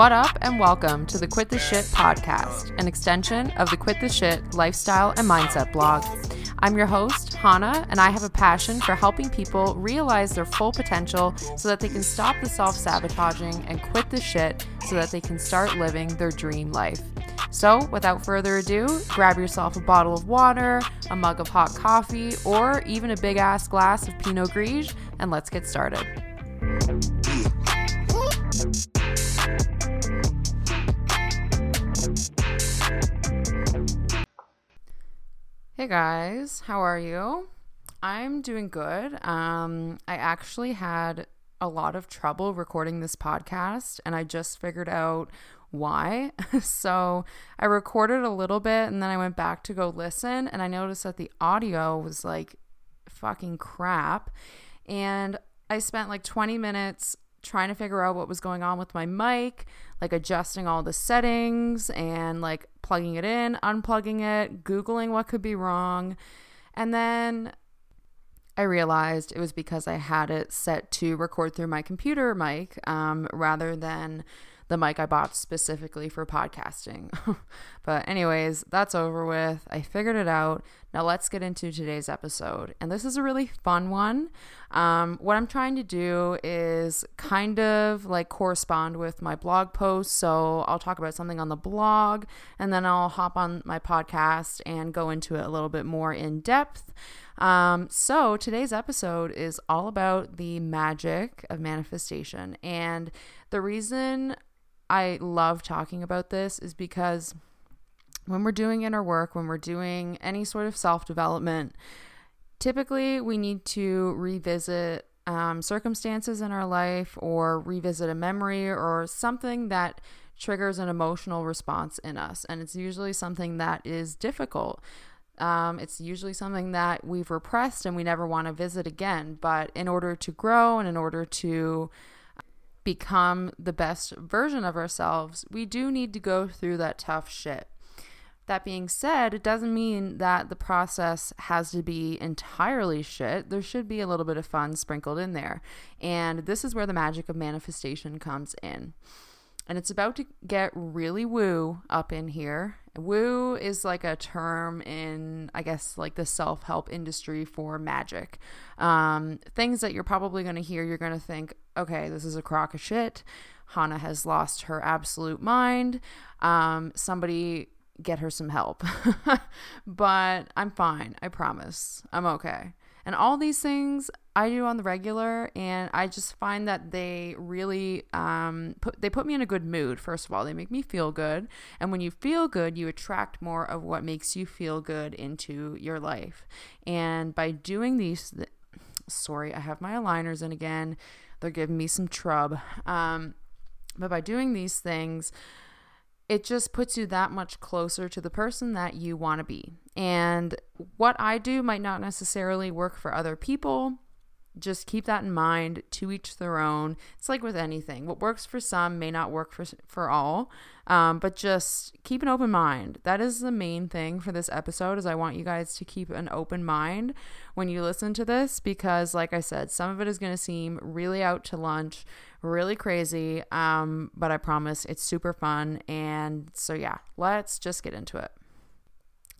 What up, and welcome to the Quit the Shit podcast, an extension of the Quit the Shit lifestyle and mindset blog. I'm your host, Hannah, and I have a passion for helping people realize their full potential so that they can stop the self sabotaging and quit the shit so that they can start living their dream life. So, without further ado, grab yourself a bottle of water, a mug of hot coffee, or even a big ass glass of Pinot Gris, and let's get started. Hey guys, how are you? I'm doing good. Um, I actually had a lot of trouble recording this podcast, and I just figured out why. so I recorded a little bit, and then I went back to go listen, and I noticed that the audio was like fucking crap. And I spent like 20 minutes trying to figure out what was going on with my mic, like adjusting all the settings and like plugging it in, unplugging it, Googling what could be wrong. And then I realized it was because I had it set to record through my computer mic um, rather than the mic I bought specifically for podcasting. but, anyways, that's over with. I figured it out. Now, let's get into today's episode. And this is a really fun one. Um, what I'm trying to do is kind of like correspond with my blog post. So, I'll talk about something on the blog and then I'll hop on my podcast and go into it a little bit more in depth. Um, so, today's episode is all about the magic of manifestation. And the reason I love talking about this is because when we're doing inner work, when we're doing any sort of self development, typically we need to revisit um, circumstances in our life or revisit a memory or something that triggers an emotional response in us. And it's usually something that is difficult. Um, it's usually something that we've repressed and we never want to visit again. But in order to grow and in order to become the best version of ourselves, we do need to go through that tough shit. That being said, it doesn't mean that the process has to be entirely shit. There should be a little bit of fun sprinkled in there. And this is where the magic of manifestation comes in. And it's about to get really woo up in here. Woo is like a term in, I guess, like the self help industry for magic. Um, things that you're probably going to hear, you're going to think, okay, this is a crock of shit. Hannah has lost her absolute mind. Um, somebody get her some help. but I'm fine. I promise. I'm okay. And all these things I do on the regular, and I just find that they really um, put they put me in a good mood. First of all, they make me feel good, and when you feel good, you attract more of what makes you feel good into your life. And by doing these, th- sorry, I have my aligners in again. They're giving me some trub. Um, but by doing these things, it just puts you that much closer to the person that you want to be. And what I do might not necessarily work for other people. Just keep that in mind, to each their own. It's like with anything. What works for some may not work for, for all. Um, but just keep an open mind. That is the main thing for this episode is I want you guys to keep an open mind when you listen to this because like I said, some of it is going to seem really out to lunch, really crazy. Um, but I promise it's super fun. And so, yeah, let's just get into it.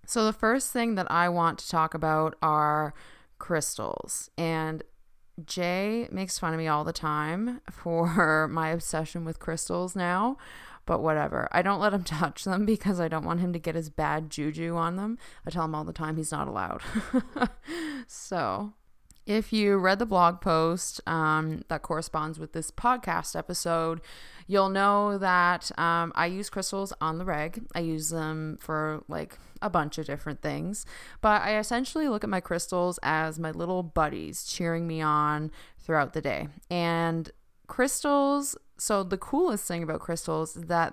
So, the first thing that I want to talk about are crystals. And Jay makes fun of me all the time for my obsession with crystals now, but whatever. I don't let him touch them because I don't want him to get his bad juju on them. I tell him all the time he's not allowed. so, if you read the blog post um, that corresponds with this podcast episode, you'll know that um, I use crystals on the reg. I use them for like a bunch of different things, but I essentially look at my crystals as my little buddies cheering me on throughout the day. And crystals, so the coolest thing about crystals is that.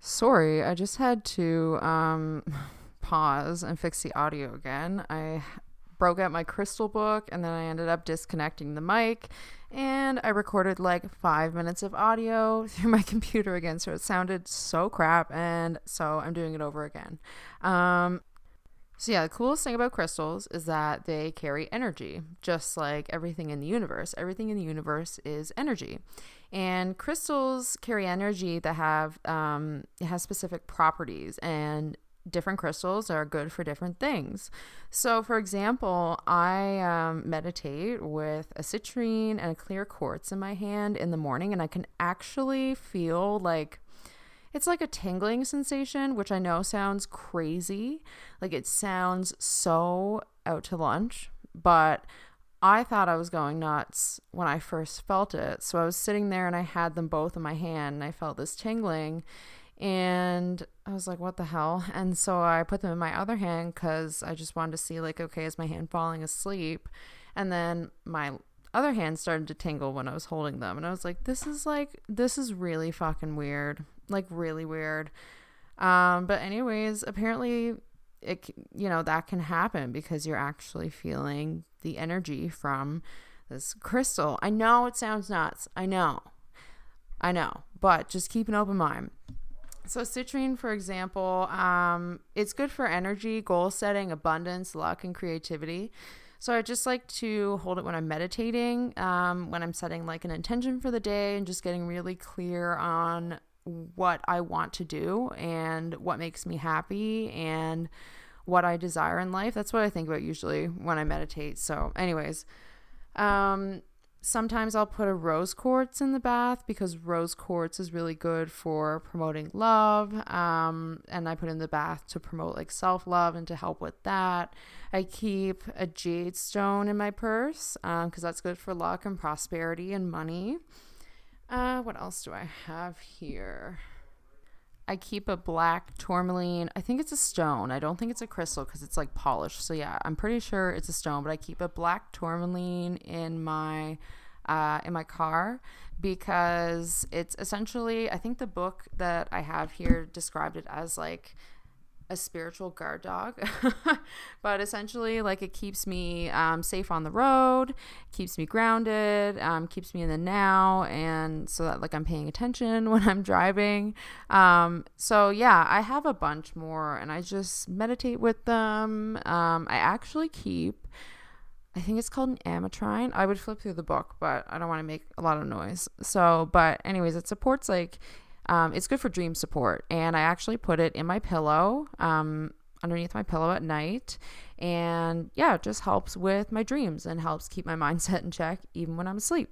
Sorry, I just had to um, pause and fix the audio again. I broke out my crystal book and then I ended up disconnecting the mic and I recorded like five minutes of audio through my computer again. So it sounded so crap. And so I'm doing it over again. Um, so, yeah, the coolest thing about crystals is that they carry energy, just like everything in the universe. Everything in the universe is energy. And crystals carry energy that have um, it has specific properties, and different crystals are good for different things. So, for example, I um, meditate with a citrine and a clear quartz in my hand in the morning, and I can actually feel like it's like a tingling sensation, which I know sounds crazy. Like it sounds so out to lunch, but I thought I was going nuts when I first felt it. So I was sitting there and I had them both in my hand and I felt this tingling and I was like, what the hell? And so I put them in my other hand because I just wanted to see, like, okay, is my hand falling asleep? And then my other hand started to tingle when I was holding them. And I was like, this is like, this is really fucking weird. Like, really weird. Um, but, anyways, apparently, it, you know, that can happen because you're actually feeling the energy from this crystal. I know it sounds nuts. I know. I know. But just keep an open mind. So citrine, for example, um, it's good for energy, goal setting, abundance, luck, and creativity. So I just like to hold it when I'm meditating, um, when I'm setting like an intention for the day, and just getting really clear on what I want to do and what makes me happy and what I desire in life. That's what I think about usually when I meditate. So, anyways, um, sometimes I'll put a rose quartz in the bath because rose quartz is really good for promoting love. Um, and I put in the bath to promote like self love and to help with that. I keep a jade stone in my purse because um, that's good for luck and prosperity and money. Uh, what else do I have here? I keep a black tourmaline. I think it's a stone. I don't think it's a crystal because it's like polished. So yeah, I'm pretty sure it's a stone. But I keep a black tourmaline in my uh, in my car because it's essentially. I think the book that I have here described it as like a spiritual guard dog but essentially like it keeps me um, safe on the road keeps me grounded um, keeps me in the now and so that like i'm paying attention when i'm driving um, so yeah i have a bunch more and i just meditate with them um, i actually keep I think it's called an ametrine. I would flip through the book, but I don't want to make a lot of noise. So, but anyways, it supports like um, it's good for dream support, and I actually put it in my pillow, um, underneath my pillow at night, and yeah, it just helps with my dreams and helps keep my mindset in check even when I'm asleep.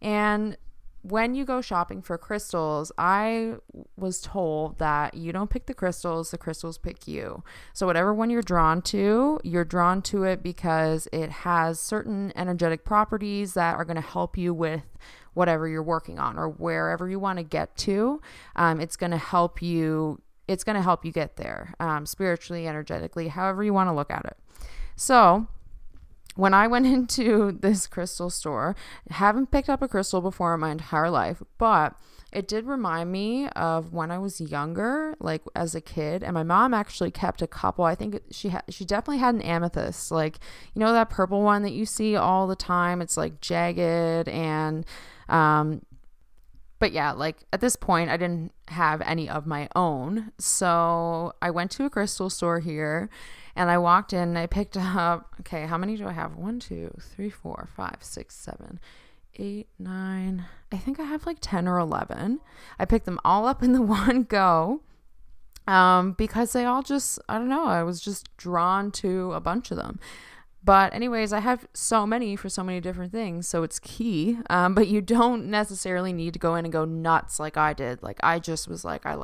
And when you go shopping for crystals, I was told that you don't pick the crystals, the crystals pick you. So, whatever one you're drawn to, you're drawn to it because it has certain energetic properties that are going to help you with whatever you're working on or wherever you want to get to. Um, it's going to help you. It's going to help you get there um, spiritually, energetically, however you want to look at it. So, when I went into this crystal store, haven't picked up a crystal before in my entire life, but it did remind me of when I was younger, like as a kid. And my mom actually kept a couple. I think she had, she definitely had an amethyst, like you know that purple one that you see all the time. It's like jagged and um, but yeah, like at this point, I didn't have any of my own. So I went to a crystal store here and I walked in. I picked up, okay, how many do I have? One, two, three, four, five, six, seven, eight, nine. I think I have like 10 or 11. I picked them all up in the one go um, because they all just, I don't know, I was just drawn to a bunch of them. But, anyways, I have so many for so many different things, so it's key. Um, but you don't necessarily need to go in and go nuts like I did. Like, I just was like, I,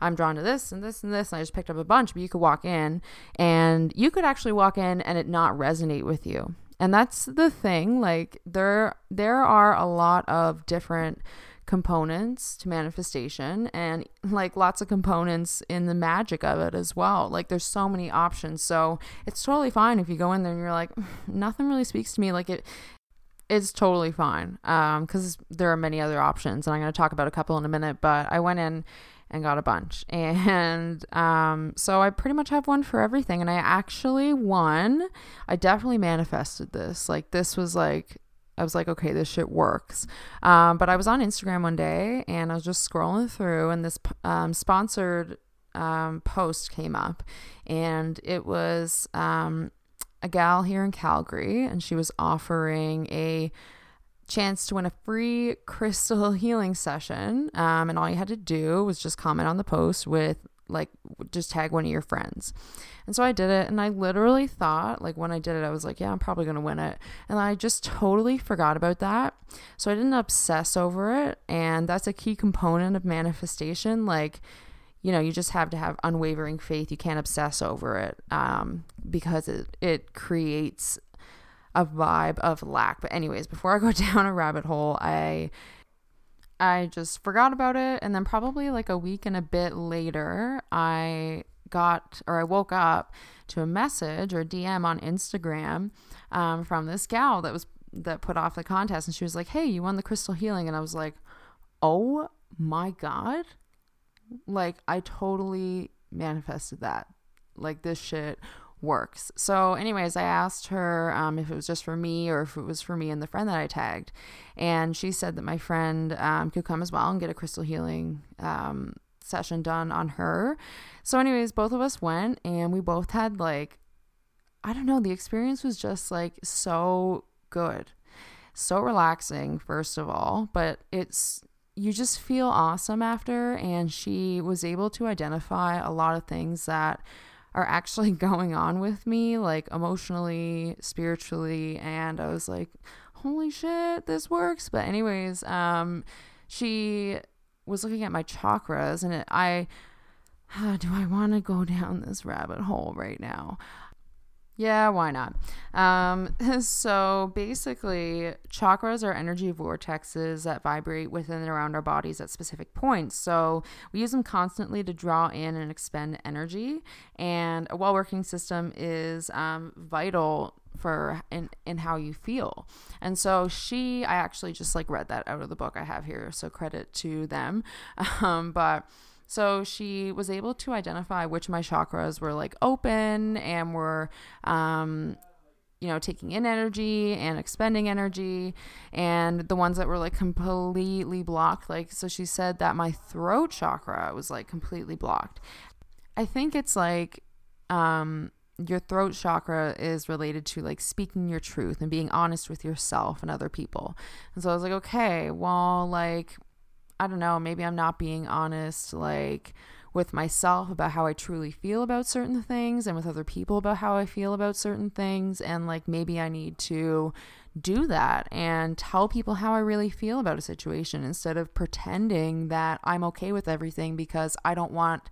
I'm drawn to this and this and this, and I just picked up a bunch. But you could walk in and you could actually walk in and it not resonate with you. And that's the thing. Like, there, there are a lot of different components to manifestation and like lots of components in the magic of it as well. Like there's so many options. So it's totally fine if you go in there and you're like, nothing really speaks to me. Like it, it's totally fine because um, there are many other options. And I'm going to talk about a couple in a minute. But I went in and got a bunch. And um, so I pretty much have one for everything. And I actually won. I definitely manifested this. Like, this was like I was like, okay, this shit works. Um, but I was on Instagram one day and I was just scrolling through, and this um, sponsored um, post came up, and it was um, a gal here in Calgary, and she was offering a chance to win a free crystal healing session. Um, and all you had to do was just comment on the post with like just tag one of your friends. And so I did it and I literally thought like when I did it I was like, yeah, I'm probably going to win it. And I just totally forgot about that. So I didn't obsess over it and that's a key component of manifestation like you know, you just have to have unwavering faith. You can't obsess over it um, because it, it creates a vibe of lack. But anyways, before I go down a rabbit hole, I I just forgot about it and then probably like a week and a bit later, I got or I woke up to a message or DM on Instagram um, from this gal that was that put off the contest and she was like, "Hey, you won the crystal healing." And I was like, "Oh my god." Like I totally manifested that. Like this shit works. So, anyways, I asked her um, if it was just for me or if it was for me and the friend that I tagged. And she said that my friend um, could come as well and get a crystal healing um, session done on her. So, anyways, both of us went and we both had like, I don't know, the experience was just like so good. So relaxing, first of all, but it's you just feel awesome after. And she was able to identify a lot of things that are actually going on with me, like emotionally, spiritually, and I was like, holy shit, this works. But anyways, um, she was looking at my chakras, and it, I, uh, do I want to go down this rabbit hole right now? Yeah, why not? Um, so basically, chakras are energy vortexes that vibrate within and around our bodies at specific points. So we use them constantly to draw in and expend energy. And a well working system is um, vital for in, in how you feel. And so she, I actually just like read that out of the book I have here. So credit to them. Um, but so she was able to identify which my chakras were like open and were, um, you know, taking in energy and expending energy, and the ones that were like completely blocked. Like, so she said that my throat chakra was like completely blocked. I think it's like, um, your throat chakra is related to like speaking your truth and being honest with yourself and other people. And so I was like, okay, well, like I don't know, maybe I'm not being honest like with myself about how I truly feel about certain things and with other people about how I feel about certain things and like maybe I need to do that and tell people how I really feel about a situation instead of pretending that I'm okay with everything because I don't want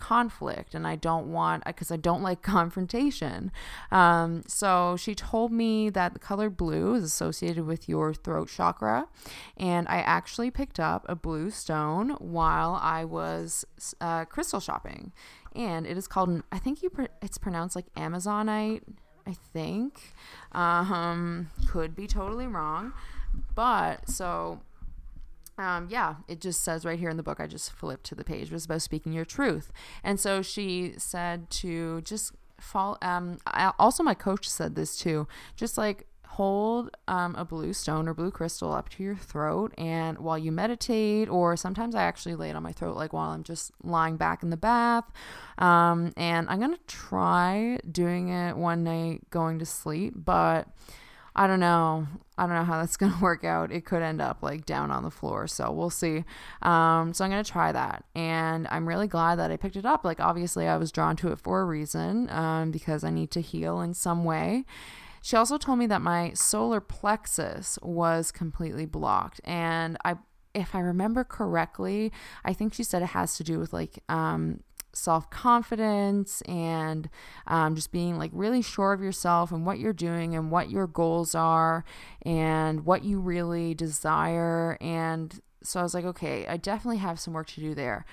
conflict and I don't want because I don't like confrontation. Um, so she told me that the color blue is associated with your throat chakra, and I actually picked up a blue stone while I was uh, crystal shopping, and it is called I think you it's pronounced like Amazonite. I think um, could be totally wrong, but so um, yeah, it just says right here in the book. I just flipped to the page. It was about speaking your truth, and so she said to just fall. Um, I, also, my coach said this too. Just like hold um, a blue stone or blue crystal up to your throat, and while you meditate, or sometimes I actually lay it on my throat, like while I'm just lying back in the bath. Um, and I'm gonna try doing it one night going to sleep, but I don't know. I don't know how that's going to work out. It could end up like down on the floor. So we'll see. Um, so I'm going to try that. And I'm really glad that I picked it up. Like, obviously, I was drawn to it for a reason um, because I need to heal in some way. She also told me that my solar plexus was completely blocked. And I, if I remember correctly, I think she said it has to do with like um, self confidence and um, just being like really sure of yourself and what you're doing and what your goals are and what you really desire. And so I was like, okay, I definitely have some work to do there.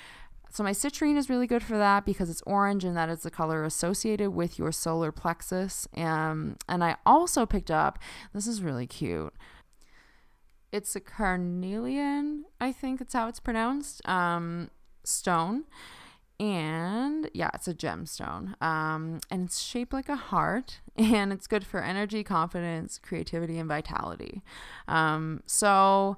So my citrine is really good for that because it's orange and that is the color associated with your solar plexus. Um, and I also picked up, this is really cute. It's a carnelian, I think it's how it's pronounced, um, stone and yeah, it's a gemstone. Um, and it's shaped like a heart, and it's good for energy, confidence, creativity, and vitality. Um, so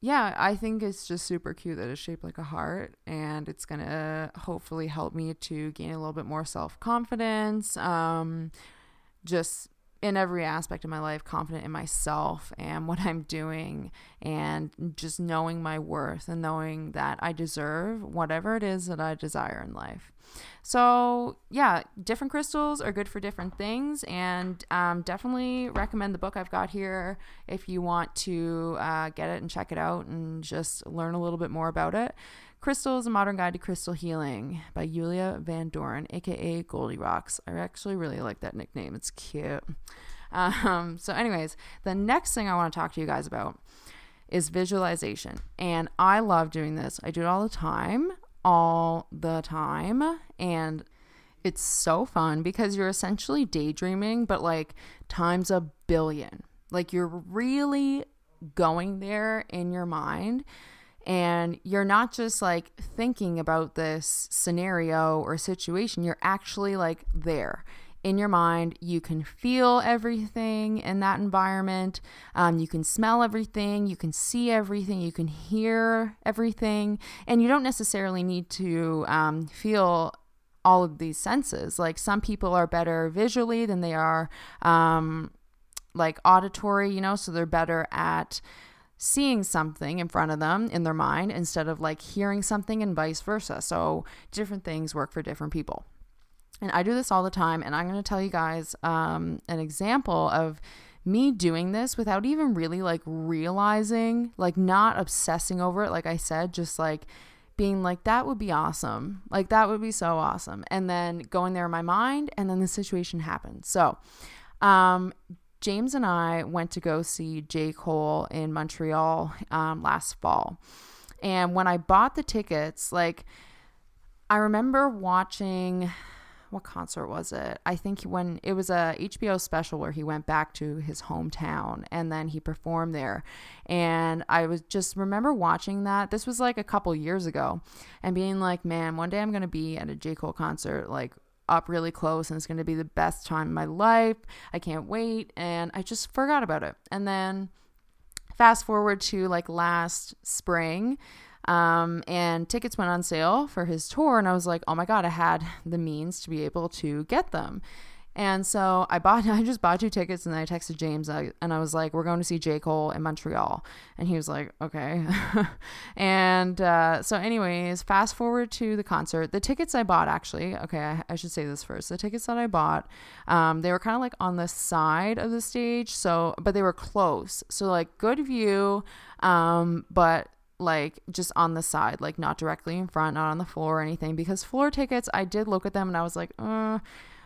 yeah, I think it's just super cute that it's shaped like a heart, and it's gonna hopefully help me to gain a little bit more self confidence. Um, just in every aspect of my life confident in myself and what I'm doing and just knowing my worth and knowing that I deserve whatever it is that I desire in life. So, yeah, different crystals are good for different things, and um, definitely recommend the book I've got here if you want to uh, get it and check it out and just learn a little bit more about it. Crystals, A Modern Guide to Crystal Healing by Yulia Van Doren, aka Goldirocks. I actually really like that nickname, it's cute. Um, so, anyways, the next thing I want to talk to you guys about is visualization. And I love doing this. I do it all the time all the time. And it's so fun because you're essentially daydreaming, but like times a billion. Like you're really going there in your mind. And you're not just like thinking about this scenario or situation, you're actually like there in your mind. You can feel everything in that environment. Um, you can smell everything. You can see everything. You can hear everything. And you don't necessarily need to um, feel all of these senses. Like some people are better visually than they are um, like auditory, you know, so they're better at seeing something in front of them in their mind instead of like hearing something and vice versa. So different things work for different people. And I do this all the time. And I'm going to tell you guys um, an example of me doing this without even really like realizing, like not obsessing over it. Like I said, just like being like, that would be awesome. Like that would be so awesome. And then going there in my mind. And then the situation happened. So, um, James and I went to go see J. Cole in Montreal um, last fall. And when I bought the tickets, like, I remember watching what concert was it? I think when it was a HBO special where he went back to his hometown and then he performed there. And I was just remember watching that. This was like a couple years ago and being like, man, one day I'm going to be at a J. Cole concert like up really close and it's going to be the best time of my life. I can't wait. And I just forgot about it. And then fast forward to like last spring um, and tickets went on sale for his tour, and I was like, oh my God, I had the means to be able to get them. And so I bought, I just bought two tickets and then I texted James and I was like, we're going to see J. Cole in Montreal. And he was like, okay. and uh, so, anyways, fast forward to the concert. The tickets I bought actually, okay, I, I should say this first. The tickets that I bought, um, they were kind of like on the side of the stage. So, but they were close. So, like, good view. Um, but like just on the side, like not directly in front, not on the floor or anything. Because floor tickets, I did look at them and I was like, uh,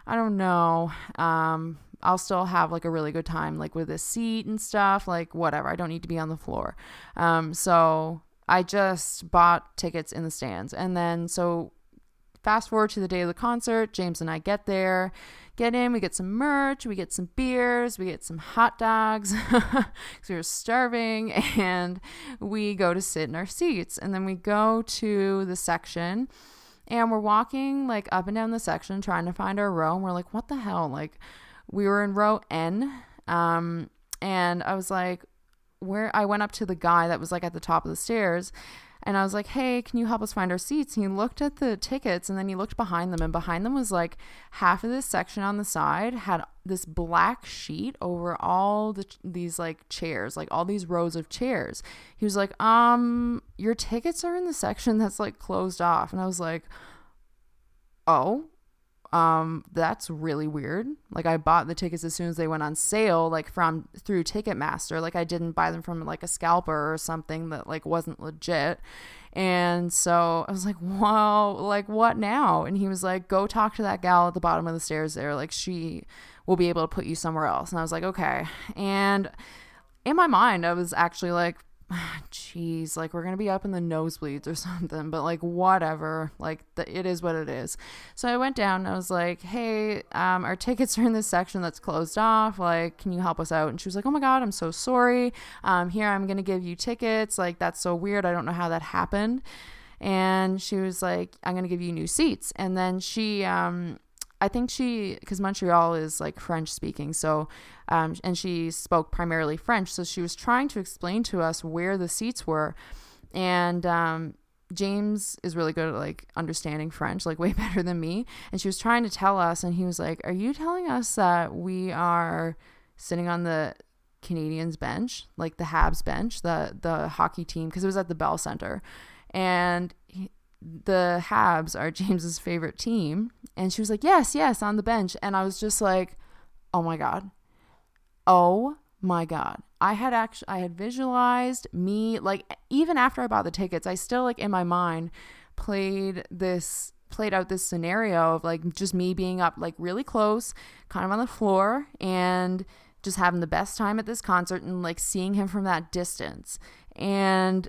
I don't know. Um, I'll still have like a really good time, like with a seat and stuff, like whatever. I don't need to be on the floor. Um, so I just bought tickets in the stands. And then, so fast forward to the day of the concert, James and I get there get in, we get some merch, we get some beers, we get some hot dogs because we were starving, and we go to sit in our seats. And then we go to the section and we're walking like up and down the section trying to find our row. And we're like, what the hell? Like, we were in row N. Um, and I was like, where I went up to the guy that was like at the top of the stairs and I was like, hey, can you help us find our seats? And he looked at the tickets and then he looked behind them. And behind them was like half of this section on the side had this black sheet over all the these like chairs, like all these rows of chairs. He was like, um, your tickets are in the section that's like closed off. And I was like, oh, um that's really weird. Like i bought the tickets as soon as they went on sale like from through ticketmaster. Like i didn't buy them from like a scalper or something that like wasn't legit. And so i was like wow like what now? And he was like go talk to that gal at the bottom of the stairs there. Like she will be able to put you somewhere else. And i was like okay. And in my mind i was actually like jeez, like we're gonna be up in the nosebleeds or something, but like whatever, like the, it is what it is. So I went down. I was like, hey, um, our tickets are in this section that's closed off. Like, can you help us out? And she was like, oh my god, I'm so sorry. Um, here I'm gonna give you tickets. Like that's so weird. I don't know how that happened. And she was like, I'm gonna give you new seats. And then she um I think she, because Montreal is like French speaking, so, um, and she spoke primarily French, so she was trying to explain to us where the seats were. And um, James is really good at like understanding French, like way better than me. And she was trying to tell us, and he was like, Are you telling us that we are sitting on the Canadiens bench, like the Habs bench, the the hockey team, because it was at the Bell Center, and he, the Habs are James's favorite team. And she was like, Yes, yes, on the bench. And I was just like, Oh my God. Oh my God. I had actually, I had visualized me, like, even after I bought the tickets, I still, like, in my mind played this, played out this scenario of like just me being up, like, really close, kind of on the floor, and just having the best time at this concert and, like, seeing him from that distance. And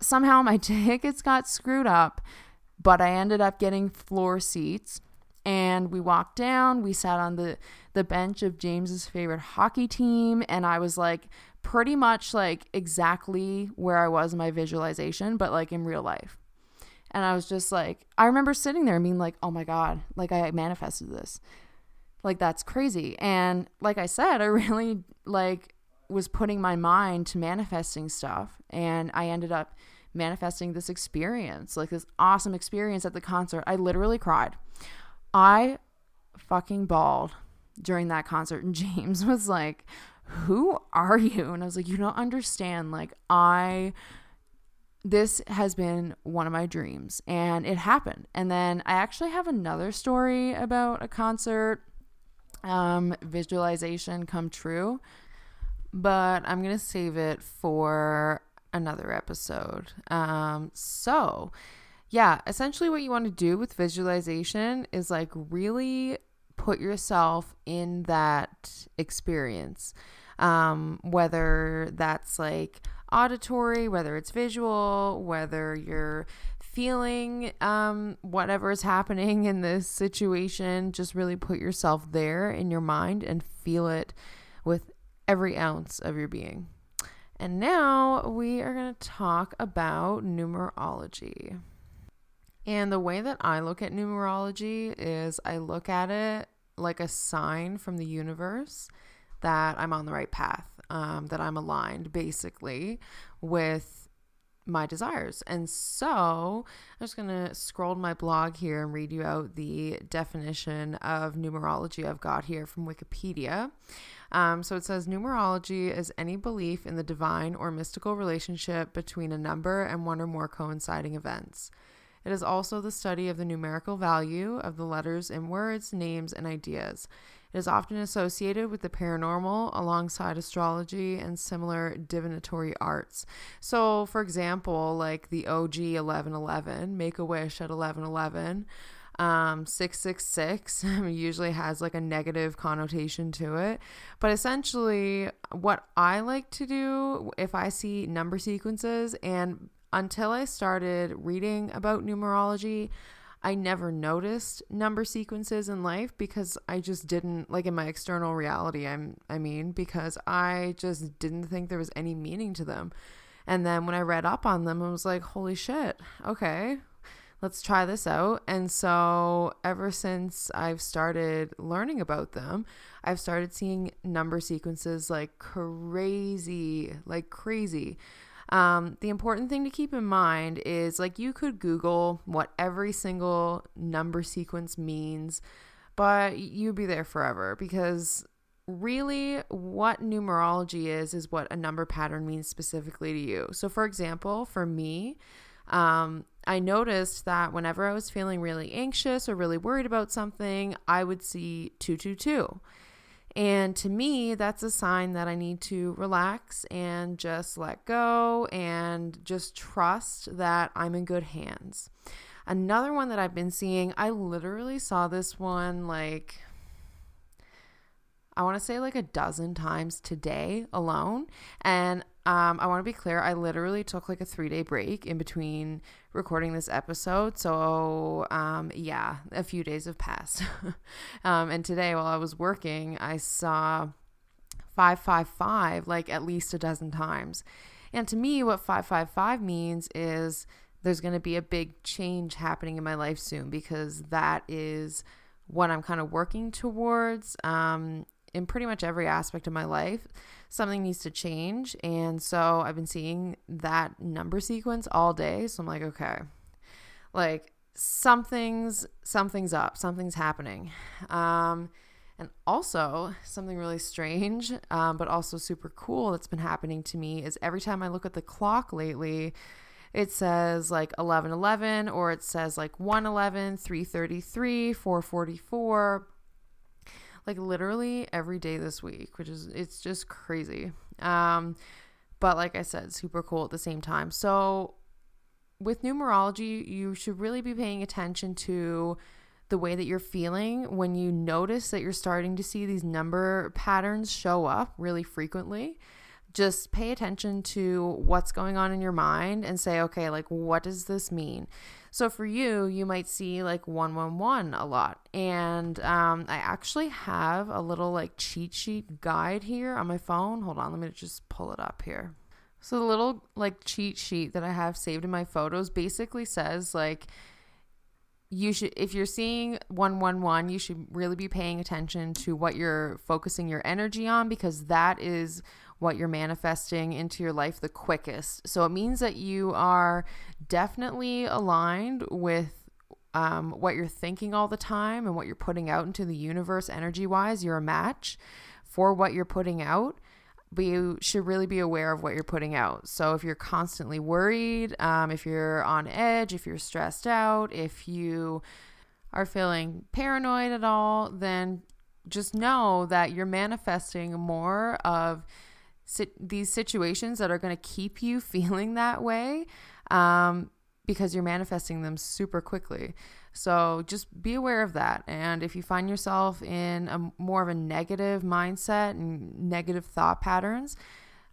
somehow my tickets got screwed up, but I ended up getting floor seats. And we walked down we sat on the the bench of james's favorite hockey team and i was like pretty much like exactly where i was in my visualization but like in real life. And i was just like i remember sitting there and being like oh my god like i manifested this. Like that's crazy. And like i said i really like was putting my mind to manifesting stuff and i ended up manifesting this experience like this awesome experience at the concert i literally cried I fucking bawled during that concert. And James was like, Who are you? And I was like, You don't understand. Like, I, this has been one of my dreams and it happened. And then I actually have another story about a concert um, visualization come true, but I'm going to save it for another episode. Um, so, yeah, essentially what you want to do with visualization is like really put yourself in that experience. Um, whether that's like auditory, whether it's visual, whether you're feeling um, whatever is happening in this situation, just really put yourself there in your mind and feel it with every ounce of your being. And now we are going to talk about numerology. And the way that I look at numerology is I look at it like a sign from the universe that I'm on the right path, um, that I'm aligned basically with my desires. And so I'm just going to scroll to my blog here and read you out the definition of numerology I've got here from Wikipedia. Um, so it says numerology is any belief in the divine or mystical relationship between a number and one or more coinciding events. It is also the study of the numerical value of the letters in words, names, and ideas. It is often associated with the paranormal alongside astrology and similar divinatory arts. So, for example, like the OG 1111, Make a Wish at 1111, um, 666 usually has like a negative connotation to it. But essentially, what I like to do if I see number sequences and until I started reading about numerology, I never noticed number sequences in life because I just didn't like in my external reality I'm I mean because I just didn't think there was any meaning to them. And then when I read up on them I was like holy shit. Okay. Let's try this out. And so ever since I've started learning about them, I've started seeing number sequences like crazy, like crazy. Um, the important thing to keep in mind is like you could Google what every single number sequence means, but you'd be there forever because really what numerology is is what a number pattern means specifically to you. So, for example, for me, um, I noticed that whenever I was feeling really anxious or really worried about something, I would see 222. And to me, that's a sign that I need to relax and just let go and just trust that I'm in good hands. Another one that I've been seeing, I literally saw this one like, I want to say like a dozen times today alone. And um, I want to be clear, I literally took like a three day break in between recording this episode. So, um, yeah, a few days have passed. um, and today, while I was working, I saw 555 like at least a dozen times. And to me, what 555 means is there's going to be a big change happening in my life soon because that is what I'm kind of working towards. Um, in pretty much every aspect of my life, something needs to change. And so I've been seeing that number sequence all day. So I'm like, okay, like something's something's up, something's happening. Um, and also, something really strange, um, but also super cool that's been happening to me is every time I look at the clock lately, it says like 1111 or it says like 111, 333, 444 like literally every day this week, which is it's just crazy. Um, but like I said, super cool at the same time. So with numerology, you should really be paying attention to the way that you're feeling when you notice that you're starting to see these number patterns show up really frequently just pay attention to what's going on in your mind and say, okay, like, what does this mean? So for you, you might see like 111 a lot. And um, I actually have a little like cheat sheet guide here on my phone. Hold on, let me just pull it up here. So the little like cheat sheet that I have saved in my photos basically says like, you should if you're seeing 111 you should really be paying attention to what you're focusing your energy on because that is what you're manifesting into your life the quickest. So it means that you are definitely aligned with um, what you're thinking all the time and what you're putting out into the universe energy wise. You're a match for what you're putting out. But you should really be aware of what you're putting out. So, if you're constantly worried, um, if you're on edge, if you're stressed out, if you are feeling paranoid at all, then just know that you're manifesting more of these situations that are going to keep you feeling that way um, because you're manifesting them super quickly. So just be aware of that. And if you find yourself in a more of a negative mindset and negative thought patterns,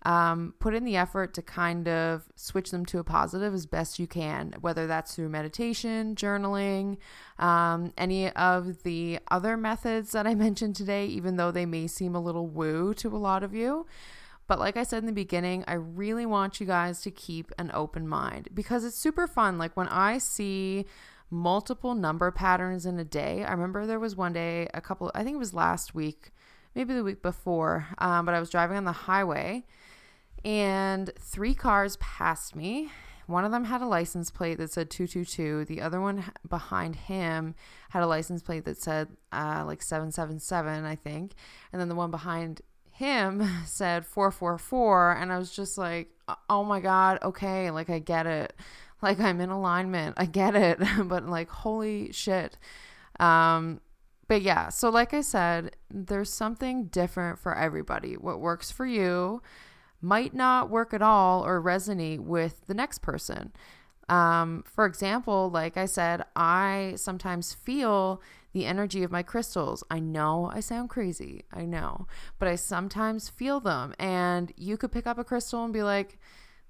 um, put in the effort to kind of switch them to a positive as best you can, whether that's through meditation, journaling, um, any of the other methods that I mentioned today, even though they may seem a little woo to a lot of you. But like I said in the beginning, I really want you guys to keep an open mind because it's super fun. Like when I see multiple number patterns in a day, I remember there was one day, a couple, I think it was last week, maybe the week before, um, but I was driving on the highway and three cars passed me. One of them had a license plate that said 222. The other one behind him had a license plate that said uh, like 777, I think. And then the one behind him said 444 and I was just like, "Oh my god, okay, like I get it. Like I'm in alignment. I get it." but like holy shit. Um but yeah, so like I said, there's something different for everybody. What works for you might not work at all or resonate with the next person. Um, for example, like I said, I sometimes feel the energy of my crystals. I know I sound crazy, I know, but I sometimes feel them. And you could pick up a crystal and be like,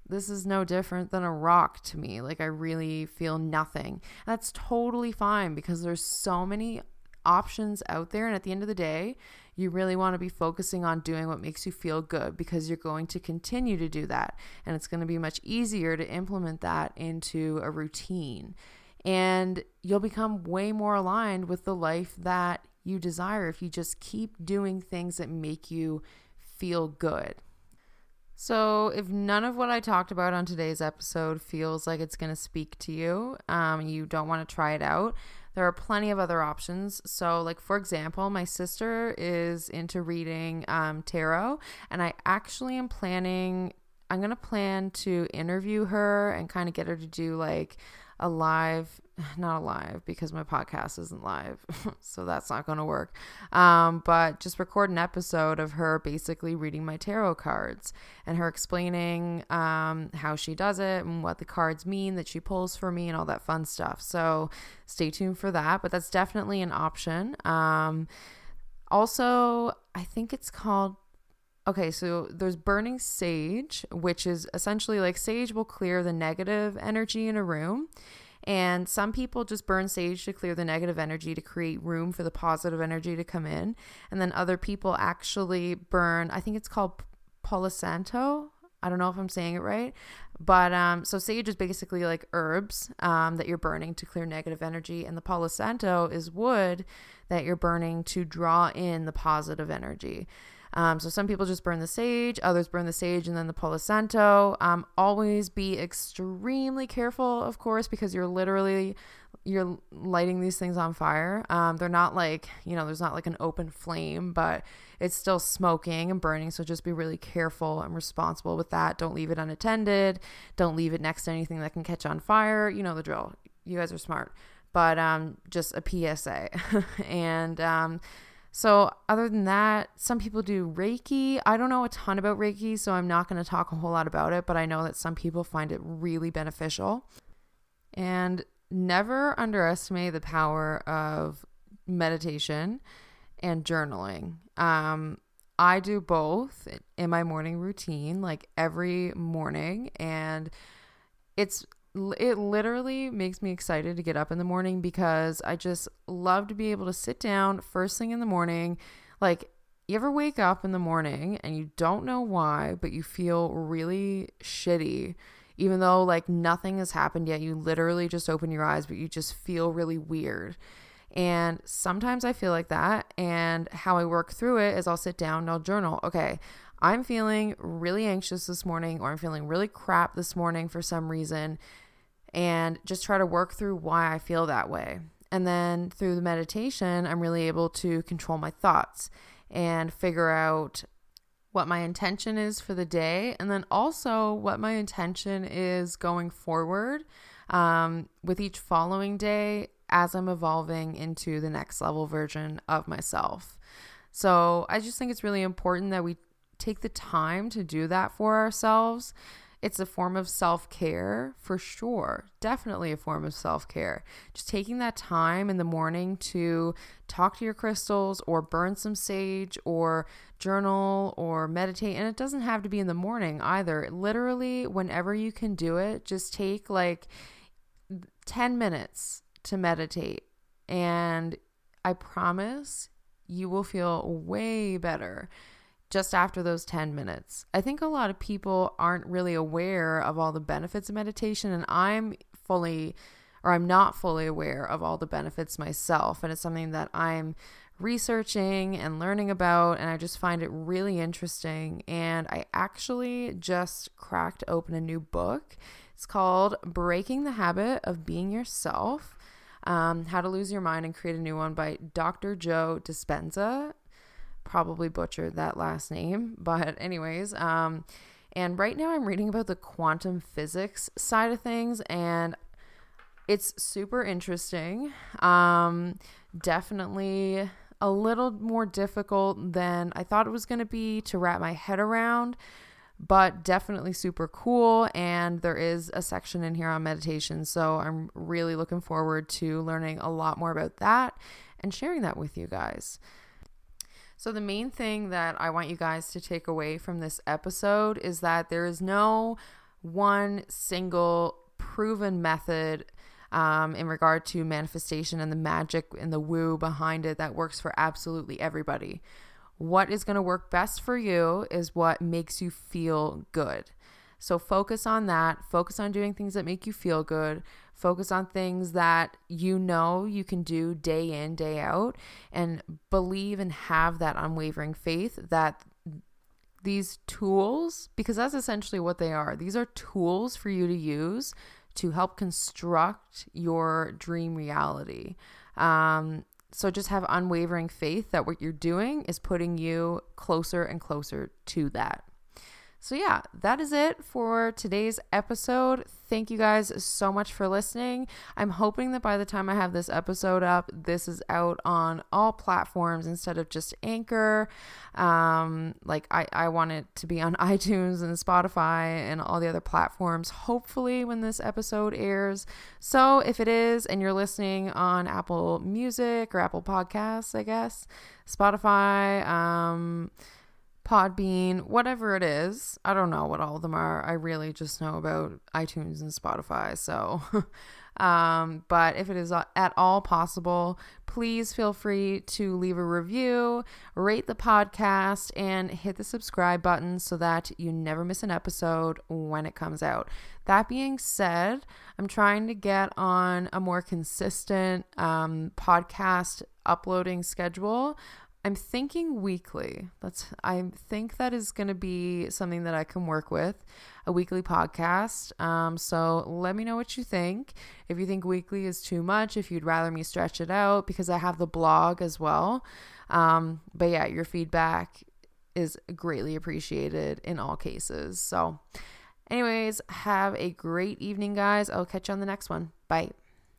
this is no different than a rock to me. Like, I really feel nothing. That's totally fine because there's so many options out there. And at the end of the day, you really want to be focusing on doing what makes you feel good because you're going to continue to do that. And it's going to be much easier to implement that into a routine and you'll become way more aligned with the life that you desire if you just keep doing things that make you feel good. So, if none of what I talked about on today's episode feels like it's going to speak to you, um, you don't want to try it out, there are plenty of other options. So, like for example, my sister is into reading um, tarot, and I actually am planning. I'm gonna plan to interview her and kind of get her to do like a live not alive because my podcast isn't live so that's not going to work um, but just record an episode of her basically reading my tarot cards and her explaining um, how she does it and what the cards mean that she pulls for me and all that fun stuff. So stay tuned for that but that's definitely an option. Um, also i think it's called Okay, so there's burning sage, which is essentially like sage will clear the negative energy in a room. And some people just burn sage to clear the negative energy to create room for the positive energy to come in. And then other people actually burn, I think it's called Palo Santo. I don't know if I'm saying it right, but um, so sage is basically like herbs um, that you're burning to clear negative energy, and the Palo Santo is wood that you're burning to draw in the positive energy. Um, so some people just burn the sage, others burn the sage and then the Palo Santo. Um, always be extremely careful, of course, because you're literally you're lighting these things on fire. Um, they're not like, you know, there's not like an open flame, but it's still smoking and burning. So just be really careful and responsible with that. Don't leave it unattended. Don't leave it next to anything that can catch on fire. You know the drill. You guys are smart. But um, just a PSA. and um, so, other than that, some people do Reiki. I don't know a ton about Reiki, so I'm not going to talk a whole lot about it, but I know that some people find it really beneficial. And never underestimate the power of meditation and journaling. Um, I do both in my morning routine, like every morning, and it's it literally makes me excited to get up in the morning because I just love to be able to sit down first thing in the morning. Like, you ever wake up in the morning and you don't know why, but you feel really shitty even though like nothing has happened yet. You literally just open your eyes, but you just feel really weird. And sometimes I feel like that. And how I work through it is I'll sit down and I'll journal. Okay, I'm feeling really anxious this morning, or I'm feeling really crap this morning for some reason. And just try to work through why I feel that way. And then through the meditation, I'm really able to control my thoughts and figure out what my intention is for the day, and then also what my intention is going forward um, with each following day as I'm evolving into the next level version of myself. So I just think it's really important that we take the time to do that for ourselves it's a form of self care for sure. Definitely a form of self care. Just taking that time in the morning to talk to your crystals or burn some sage or journal or meditate. And it doesn't have to be in the morning either. Literally, whenever you can do it, just take like 10 minutes to meditate. And I promise you will feel way better just after those 10 minutes. I think a lot of people aren't really aware of all the benefits of meditation, and I'm fully or I'm not fully aware of all the benefits myself. And it's something that I'm researching and learning about, and I just find it really interesting. And I actually just cracked open a new book. It's called Breaking the Habit of Being Yourself. Um, How to Lose Your Mind and Create a New One by Dr. Joe Dispenza probably butchered that last name, but anyways, um, and right now I'm reading about the quantum physics side of things, and it's super interesting. Um, definitely a little more difficult than I thought it was going to be to wrap my head around, but definitely super cool. And there is a section in here on meditation. So I'm really looking forward to learning a lot more about that and sharing that with you guys. So, the main thing that I want you guys to take away from this episode is that there is no one single proven method um, in regard to manifestation and the magic and the woo behind it that works for absolutely everybody. What is going to work best for you is what makes you feel good. So focus on that. Focus on doing things that make you feel good. Focus on things that you know you can do day in, day out, and believe and have that unwavering faith that these tools, because that's essentially what they are, these are tools for you to use to help construct your dream reality. Um, so just have unwavering faith that what you're doing is putting you closer and closer to that. So, yeah, that is it for today's episode. Thank you guys so much for listening. I'm hoping that by the time I have this episode up, this is out on all platforms instead of just Anchor. Um, like, I, I want it to be on iTunes and Spotify and all the other platforms, hopefully, when this episode airs. So, if it is and you're listening on Apple Music or Apple Podcasts, I guess, Spotify, um, Podbean, whatever it is. I don't know what all of them are. I really just know about iTunes and Spotify. So Um, but if it is at all possible, please feel free to leave a review, rate the podcast, and hit the subscribe button so that you never miss an episode when it comes out. That being said, I'm trying to get on a more consistent um, podcast uploading schedule. I'm thinking weekly. That's I think that is going to be something that I can work with, a weekly podcast. Um, so let me know what you think. If you think weekly is too much, if you'd rather me stretch it out, because I have the blog as well. Um, but yeah, your feedback is greatly appreciated in all cases. So, anyways, have a great evening, guys. I'll catch you on the next one. Bye.